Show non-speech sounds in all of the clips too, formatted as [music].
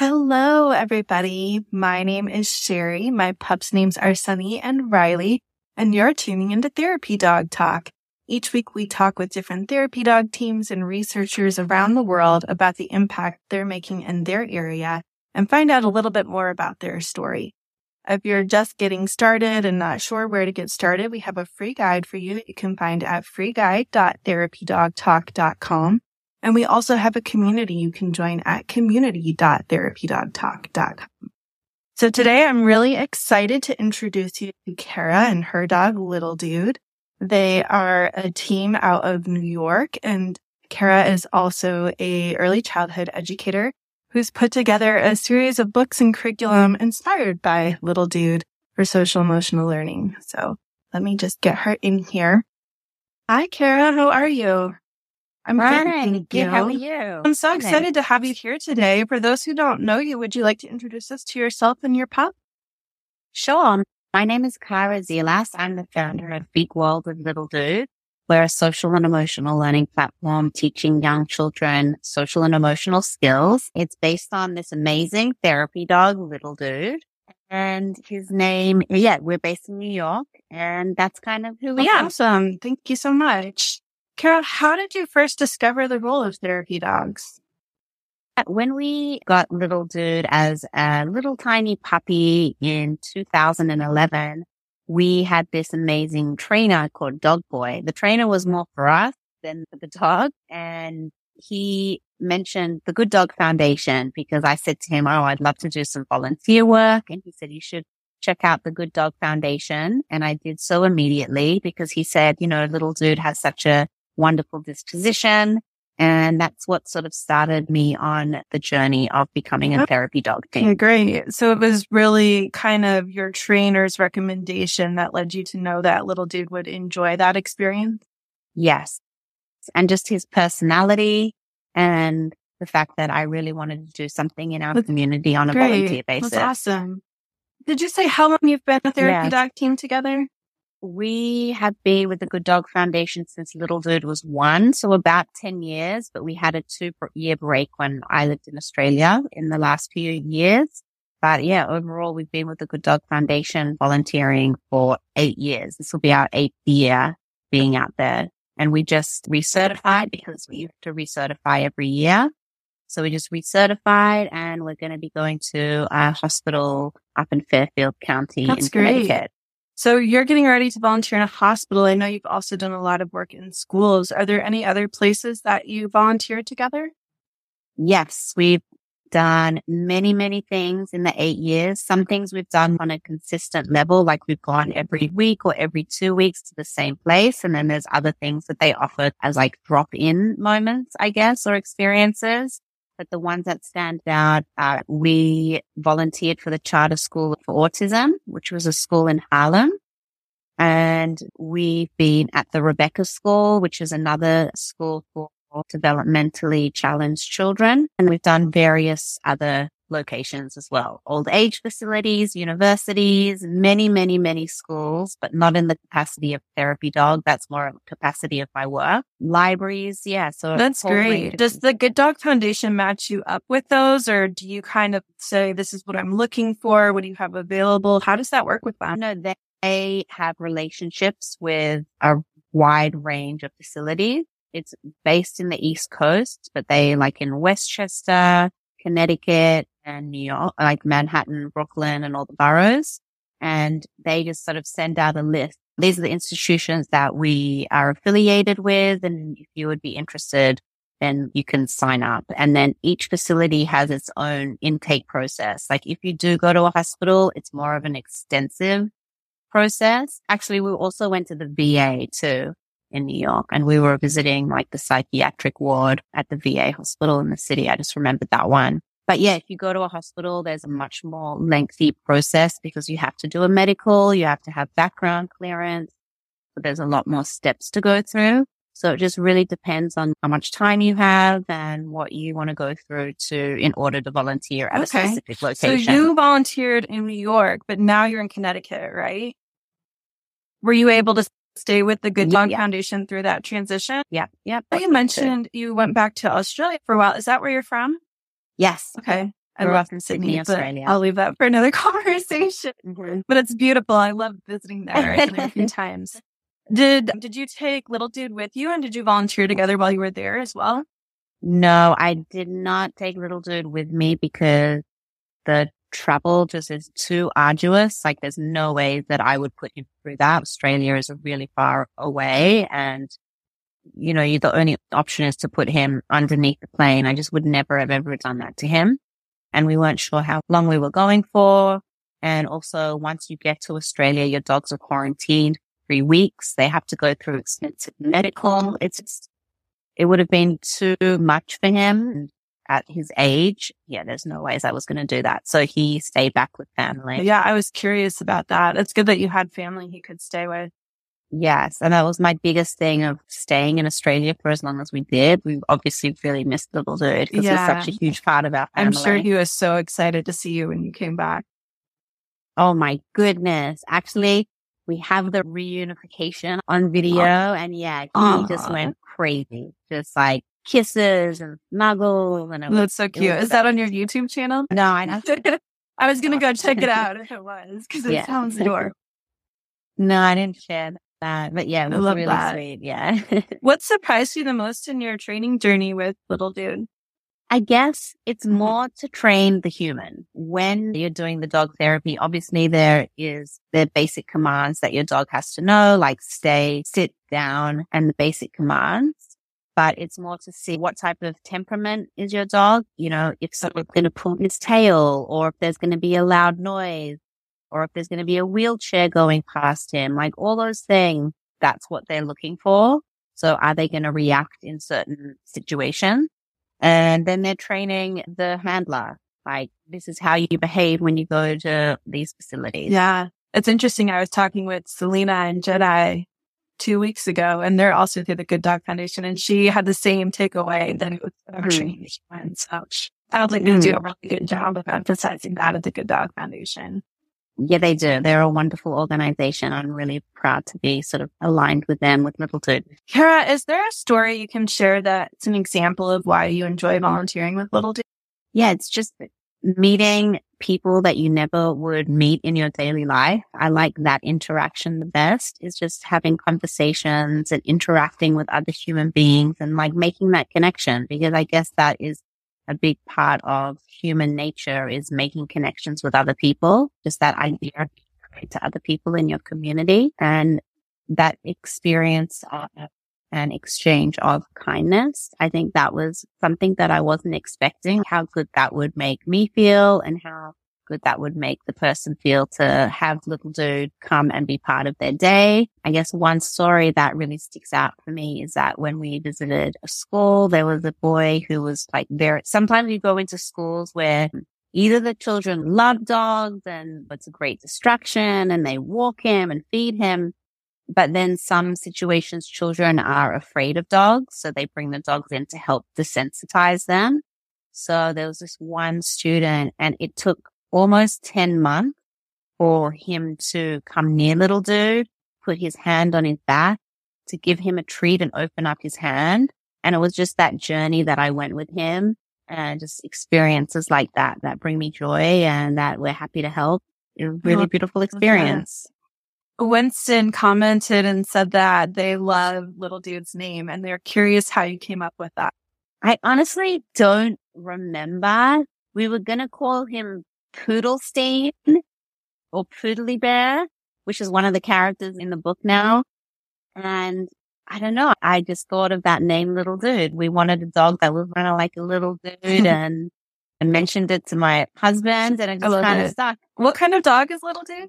Hello, everybody. My name is Sherrie. My pups' names are Sunny and Riley, and you're tuning into Therapy Dog Talk. Each week we talk with different therapy dog teams and researchers around the world about the impact they're making in their area and find out a little bit more about their story. If you're just getting started and not sure where to get started, we have a free guide for you that you can find at freeguide.therapydogtalk.com. And we also have a community you can join at community.therapydogtalk.com. So today I'm really excited to introduce you to Cara and her dog, Little Dude. They are a team out of New York and Cara is also a early childhood educator who's put together a series of books and curriculum inspired by Little Dude for social emotional learning. So let me just get her in here. Hi, Cara. How are you? I'm good. Thank you. How are you? I'm so excited to have you here today. For those who don't know you, would you like to introduce us to yourself and your pup? Sure. My name is Cara Zelas. I'm the founder of Big World with Little Dude. We're a social and emotional learning platform teaching young children social and emotional skills. It's based on this amazing therapy dog, Little Dude. And his name, yeah, we're based in New York and that's kind of who we are. Awesome. Thank you so much. Cara, how did you first discover the role of therapy dogs? Uh, when we got little dude as a little tiny puppy in 2011, we had this amazing trainer called Dog Boy. The trainer was more for us than for the dog. And he mentioned the Good Dog Foundation because I said to him, Oh, I'd love to do some volunteer work. And he said, you should check out the Good Dog Foundation. And I did so immediately because he said, you know, little dude has such a wonderful disposition. And that's what sort of started me on the journey of becoming a oh, therapy dog Okay, team. great. So it was really kind of your trainer's recommendation that led you to know that little dude would enjoy that experience. Yes. And just his personality and the fact that I really wanted to do something in our That's community on a volunteer basis. That's awesome. Did you say how long you've been a therapy Yeah. dog team together? We have been with the Good Dog Foundation since Little Dude was one, so about 10 years, but we had a two year break when I lived in Australia in the last few years. But yeah, overall, we've been with the Good Dog Foundation volunteering for eight years. This will be our eighth year being out there. And we just recertified because we have to recertify every year. So we just recertified and we're going to be going to a hospital up in Fairfield County That's in great. So you're getting ready to volunteer in a hospital. I know you've also done a lot of work in schools. Are there any other places that you volunteered together? Yes, we've done many, many things in the eight years. Some things we've done on a consistent level, like we've gone every week or every two weeks to the same place. And then there's other things that they offer as like drop in moments, I guess, or experiences. But the ones that stand out, uh, we volunteered for the Charter School for Autism, which was a school in Harlem. And we've been at the Rebecca School, which is another school for developmentally challenged children. And we've done various other locations as well. Old age facilities, universities, many, many, many schools, but not in the capacity of therapy dog. That's more capacity of my work. Libraries. Yeah. So That's great. Does the Good Dog Foundation match you up with those or do you kind of say, this is what I'm looking for? What do you have available? How does that work with them? No, they- they have relationships with a wide range of facilities. It's based in the East Coast, but they like in Westchester, Connecticut and New York, like Manhattan, Brooklyn and all the boroughs. And they just sort of send out a list. These are the institutions that we are affiliated with. And if you would be interested, then you can sign up. And then each facility has its own intake process. Like if you do go to a hospital, it's more of an extensive process. Actually, we also went to the VA too in New York and we were visiting like the psychiatric ward at the VA hospital in the city. I just remembered that one. But yeah, if you go to a hospital, there's a much more lengthy process because you have to do a medical, you have to have background clearance. So there's a lot more steps to go through. So it just really depends on how much time you have and what you want to go through to in order to volunteer at Okay. a specific location. So you volunteered in New York, but now you're in Connecticut, right? Were you able to stay with the Good Dog Yeah. Foundation through that transition? Yeah. Yep. Oh, you mentioned you went back to Australia for a while. Is that where you're from? Yes. Okay. I Grew up in Sydney, Sydney, but Australia. I'll leave that for another [laughs] conversation. Mhm. But it's beautiful. I love visiting there. There a few [laughs] times. Did did you take little dude with you and did you volunteer together while you were there as well? No, I did not take little dude with me because the travel just is too arduous. Like there's no way that I would put him through that. Australia is really far away and you know, you, the only option is to put him underneath the plane. I just would never have ever done that to him. And we weren't sure how long we were going for. And also once you get to Australia, your dogs are quarantined three weeks. They have to go through extensive medical. It's just, it would have been too much for him at his age. Yeah, there's no ways I was going to do that. So he stayed back with family. Yeah, I was curious about that. It's good that you had family he could stay with. Yes. And that was my biggest thing of staying in Australia for as long as we did. We obviously really missed little dude because Yeah. it's such a huge part of our family. I'm sure he was so excited to see you when you came back. Oh my goodness. Actually, we have the reunification on video and yeah, he just went crazy. Just like kisses and snuggles and it was, That's so cute. Is that on your YouTube channel? no, I. [laughs] I was gonna go check it out [laughs] if it was because it Yeah. sounds [laughs] adorable. No, I didn't share that, but yeah, it I was love really that. sweet. Yeah. [laughs] What surprised you the most in your training journey with little dude? I guess it's Mhm. more to train the human. When you're doing the dog therapy, obviously there is the basic commands that your dog has to know, like stay, sit down and the basic commands. But it's more to see what type of temperament is your dog. You know, if someone's going to pull his tail or if there's going to be a loud noise or if there's going to be a wheelchair going past him, like all those things, that's what they're looking for. So are they going to react in certain situations? And then they're training the handler. Like, this is how you behave when you go to these facilities. Yeah, it's interesting. I was talking with Selena and Jedi two weeks ago, and they're also through the Good Dog Foundation, and she had the same takeaway that it was mm-hmm. training the humans. So I don't think they do mm-hmm. a really good job of emphasizing that at the Good Dog Foundation. Yeah, they do. They're a wonderful organization. I'm really proud to be sort of aligned with them with Little Dude. Cara, is there a story you can share that's an example of why you enjoy volunteering with Little Dude? Yeah, it's just meeting people that you never would meet in your daily life. I like that interaction the best is just having conversations and interacting with other human beings and like making that connection because I guess that is a big part of human nature is making connections with other people. Just that mm-hmm. idea of being kind to other people in your community and that experience uh, of an exchange of kindness. I think that was something that I wasn't expecting, how good that would make me feel and how good that would make the person feel to have little dude come and be part of their day. I guess one story that really sticks out for me is that when we visited a school, there was a boy who was like very, sometimes you go into schools where either the children love dogs and it's a great distraction and they walk him and feed him. But then some situations, children are afraid of dogs. So they bring the dogs in to help desensitize them. So there was this one student and it took almost 10 months for him to come near little dude, put his hand on his back to give him a treat and open up his hand. And it was just that journey that I went with him and just experiences like that that bring me joy and that we're happy to help. A oh, really Oh, beautiful experience. Winston commented and said that they love Little Dude's name and they're curious how you came up with that. I honestly don't remember. We were going to call him Poodlestein or Poodly Bear, which is one of the characters in the book now. And I don't know. I just thought of that name, Little Dude. We wanted a dog that was kind of like a little dude [laughs] and I mentioned it to my husband and it just kind of stuck. What kind of dog is Little Dude?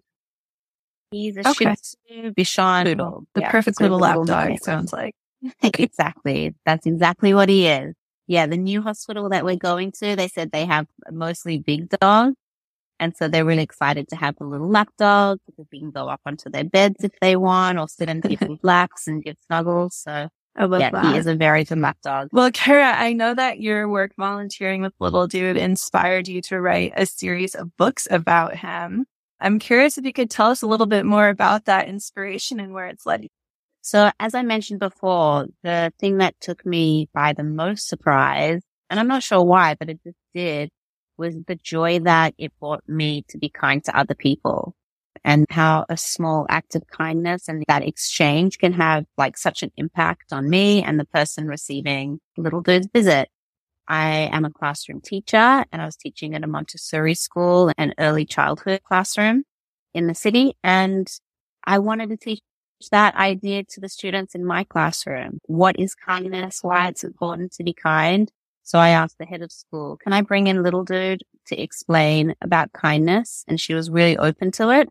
He's a Okay. Shih Tzu Bichon Poodle. The Yeah, perfect little lap dog, sounds like. [laughs] exactly. That's exactly what he is. Yeah, the new hospital that we're going to, they said they have mostly big dogs. And so they're really excited to have a little lap dog because they can go up onto their beds if they want or sit in people's laps and give snuggles. So I love yeah, that. he is a very good lap dog. Well, Cara, I know that your work volunteering with Little Dude inspired you to write a series of books about him. I'm curious if you could tell us a little bit more about that inspiration and where it's led you. So as I mentioned before, the thing that took me by the most surprise, and I'm not sure why, but it just did, was the joy that it brought me to be kind to other people and how a small act of kindness and that exchange can have like such an impact on me and the person receiving little dude's visit. I am a classroom teacher and I was teaching at a Montessori school and early childhood classroom in the city. And I wanted to teach that idea to the students in my classroom. What is kindness? Why it's important to be kind. So I asked the head of school, can I bring in little dude to explain about kindness? And she was really open to it.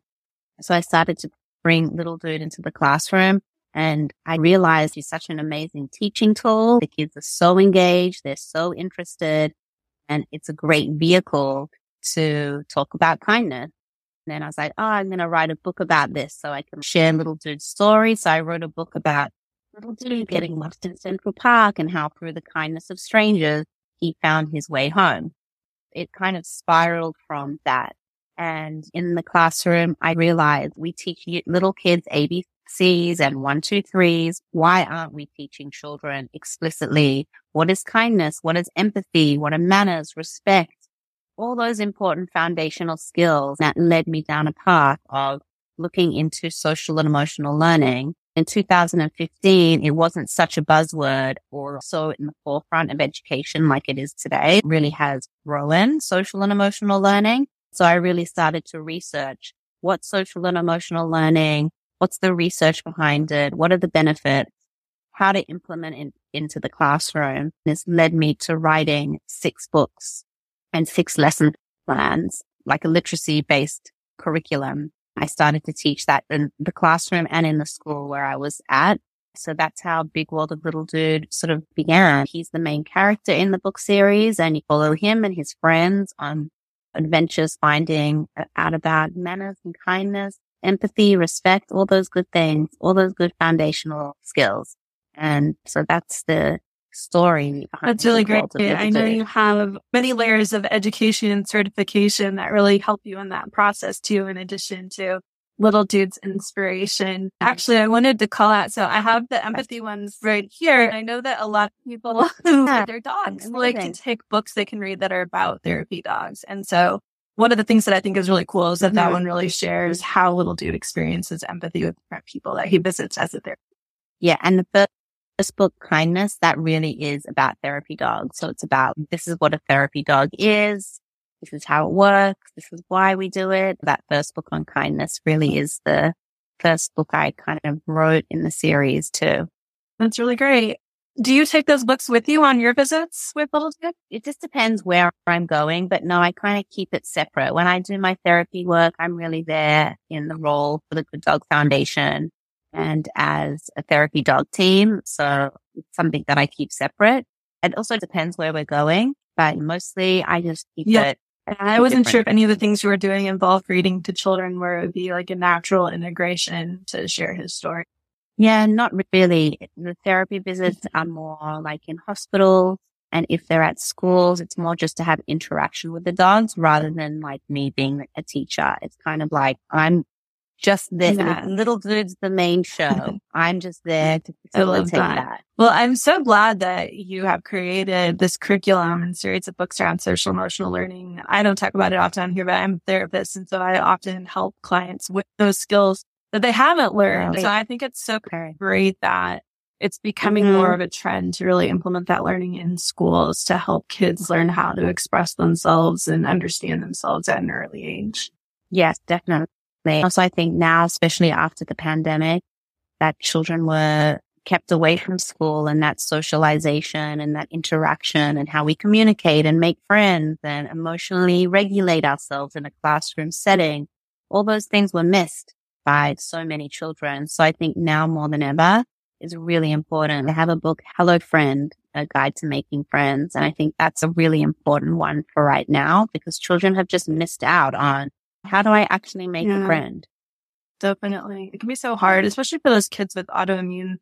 So I started to bring little dude into the classroom and I realized he's such an amazing teaching tool. The kids are so engaged. They're so interested and it's a great vehicle to talk about kindness. And then I was like, oh, I'm going to write a book about this so I can share little dude's story. So I wrote a book about little dude getting lost in Central Park and how through the kindness of strangers, he found his way home. It kind of spiraled from that. And in the classroom, I realized we teach little kids ABCs and one, two, threes. Why aren't we teaching children explicitly what is kindness? What is empathy? What are manners, respect? All those important foundational skills that led me down a path of looking into social and emotional learning. In 2015, it wasn't such a buzzword or so in the forefront of education like it is today. It really has grown social and emotional learning. So I really started to research what social and emotional learning, what's the research behind it, what are the benefits, how to implement it into the classroom. This led me to writing six books and six lesson plans, like a literacy based curriculum. I started to teach that in the classroom and in the school where I was at. So that's how Big World of Little Dude sort of began. He's the main character in the book series and you follow him and his friends on adventures finding out about manners and kindness, empathy, respect, all those good things, all those good foundational skills. And so that's the story. That's really great. I know you have many layers of education and certification that really help you in that process too, in addition to little dude's inspiration. Actually, I wanted to call out. So I have the empathy ones right here. I know that a lot of people [laughs] who their dogs like to take books they can read that are about therapy dogs. And so one of the things that I think is really cool is that mm-hmm. that one really shares how little dude experiences empathy with different people that he visits as a therapist. Yeah. And the first book, Kindness, that really is about therapy dogs. So it's about this is what a therapy dog is. This is how it works. This is why we do it. That first book on kindness really is the first book I kind of wrote in the series too. That's really great. Do you take those books with you on your visits with Little Dude? It just depends where I'm going, but no, I kind of keep it separate. When I do my therapy work, I'm really there in the role for the Good Dog Foundation and as a therapy dog team. So it's something that I keep separate. It also depends where we're going, but mostly I just keep it I wasn't sure if any of the things you were doing involved reading to children where it would be like a natural integration to share his story. Yeah, not really. The therapy visits mm-hmm. are more like in hospitals. And if they're at schools, it's more just to have interaction with the dogs rather than like me being a teacher. It's kind of like I'm just this yeah. little dude's the main show. [laughs] I'm just there to facilitate that. that. Well, I'm so glad that you have created this curriculum and series of books around social emotional learning. I don't talk about it often here, but I'm a therapist. And so I often help clients with those skills that they haven't learned. Right. So I think it's so great that it's becoming mm-hmm. more of a trend to really implement that learning in schools to help kids learn how to express themselves and understand themselves at an early age. Yes, definitely. Also, I think now, especially after the pandemic, that children were kept away from school and that socialization and that interaction and how we communicate and make friends and emotionally regulate ourselves in a classroom setting. All those things were missed by so many children. So I think now more than ever is really important to have a book, Hello Friend, a guide to making friends. And I think that's a really important one for right now because children have just missed out on how do I actually make yeah, a friend? Definitely. It can be so hard, especially for those kids with autoimmune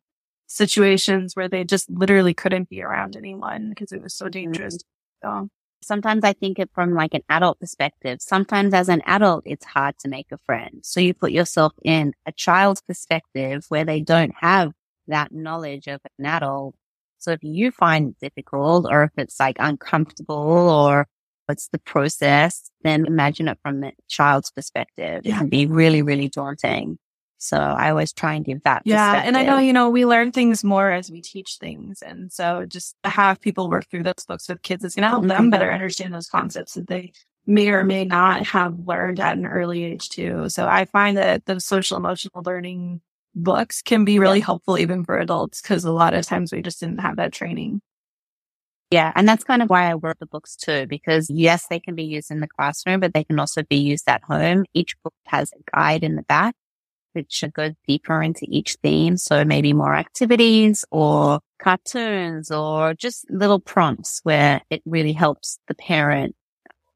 situations where they just literally couldn't be around anyone because it was so dangerous. Mm-hmm. So sometimes I think it from like an adult perspective. Sometimes as an adult, it's hard to make a friend. So you put yourself in a child's perspective where they don't have that knowledge of an adult. So if you find it difficult or if it's like uncomfortable or what's the process, then imagine it from the child's perspective. Yeah. It can be really, really daunting. So I always try and give that. Yeah. And I know, you know, we learn things more as we teach things. And so just have people work through those books with kids is going to help them better understand those concepts that they may or may not have learned at an early age too. So I find that the social emotional learning books can be really helpful even for adults because a lot of times we just didn't have that training. Yeah. And that's kind of why I wrote the books too, because yes, they can be used in the classroom, but they can also be used at home. Each book has a guide in the back, which goes deeper into each theme. So maybe more activities or cartoons or just little prompts where it really helps the parent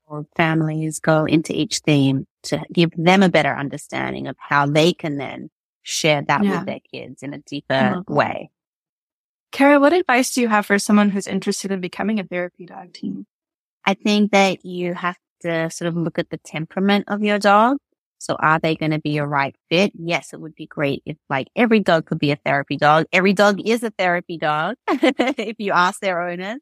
or families go into each theme to give them a better understanding of how they can then share that Yeah. with their kids in a deeper way. Cara, what advice do you have for someone who's interested in becoming a therapy dog team? I think that you have to sort of look at the temperament of your dog. So are they going to be a right fit? Yes, it would be great if like every dog could be a therapy dog. Every dog is a therapy dog [laughs] if you ask their owners,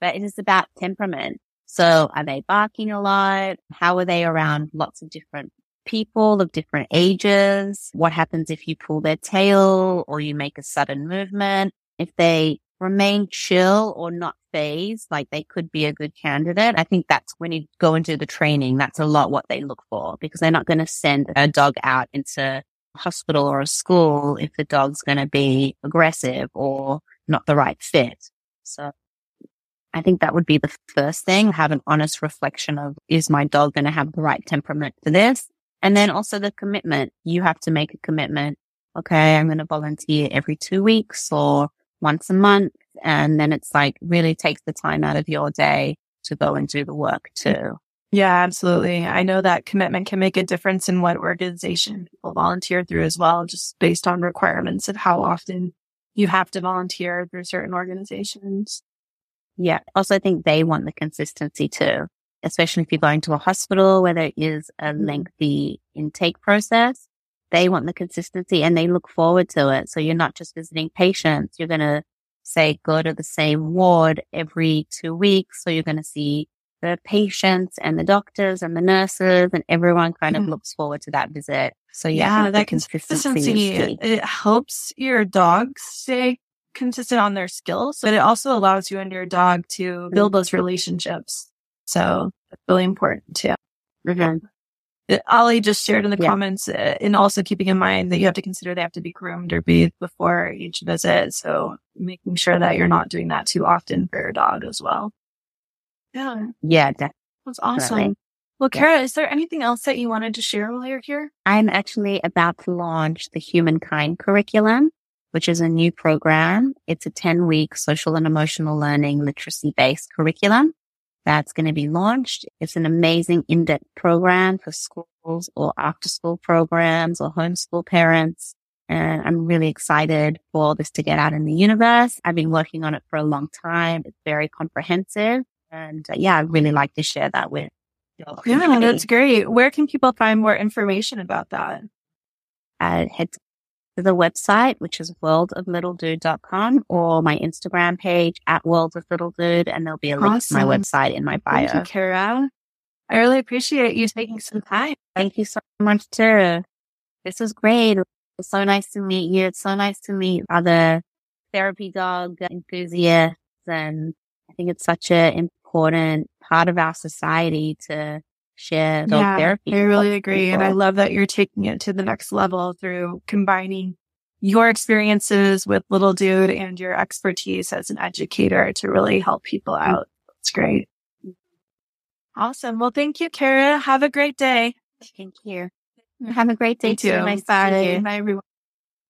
but it is about temperament. So are they barking a lot? How are they around lots of different people of different ages? What happens if you pull their tail or you make a sudden movement? If they remain chill or not phased, like they could be a good candidate. I think that's when you go into the training, that's a lot what they look for because they're not going to send a dog out into a hospital or a school if the dog's going to be aggressive or not the right fit. So I think that would be the first thing. Have an honest reflection of, is my dog going to have the right temperament for this? And then also the commitment. You have to make a commitment. Okay. I'm going to volunteer every two weeks or once a month. And then it's like really takes the time out of your day to go and do the work mm. too. Yeah, absolutely. I know that commitment can make a difference in what organization people volunteer through as well, just based on requirements of how often you have to volunteer through certain organizations. Yeah. Also, I think they want the consistency too, especially if you're going to a hospital where there is a lengthy intake process. They want the consistency and they look forward to it. So you're not just visiting patients. You're going to say go to the same ward every two weeks. So you're going to see the patients and the doctors and the nurses and everyone kind of Mhm. looks forward to that visit. So yeah, Yeah, that consistency, consistency, it, helps your dog stay consistent on their skills, but it also allows you and your dog to build those relationships. So that's really important too. Mhm. Ollie just shared in the Yeah. comments, uh, and also keeping in mind that you have to consider they have to be groomed or bathed before each visit. So making sure that you're not doing that too often for your dog as well. Yeah, Yeah, definitely. that's awesome. Well, Yeah. Cara, is there anything else that you wanted to share while you're here? I'm actually about to launch the Humankind curriculum, which is a new program. It's a 10 week social and emotional learning literacy based curriculum that's going to be launched. It's an amazing in-depth program for schools or after school programs or homeschool parents. And I'm really excited for all this to get out in the universe. I've been working on it for a long time. It's very comprehensive. And uh, yeah, I'd really like to share that with your Yeah, community. that's great. Where can people find more information about that? uh, head to the website, which is worldoflittledude.com or my Instagram page at world of little dude. And there'll be a link to my website in my Thank you, bio. Cara. I really appreciate you taking some time. Thank you so much, too. This was great. It's so nice to meet you. It's so nice to meet other therapy dog enthusiasts. And I think it's such an important part of our society to dog yeah, therapy. I really agree. And I love that you're taking it to the next level through combining your experiences with Little Dude and your expertise as an educator to really help people mm. out. It's great. Awesome. Well, thank you, Cara. Have a great day. Thank you. Have a great day too. Nice Bye. Bye, everyone.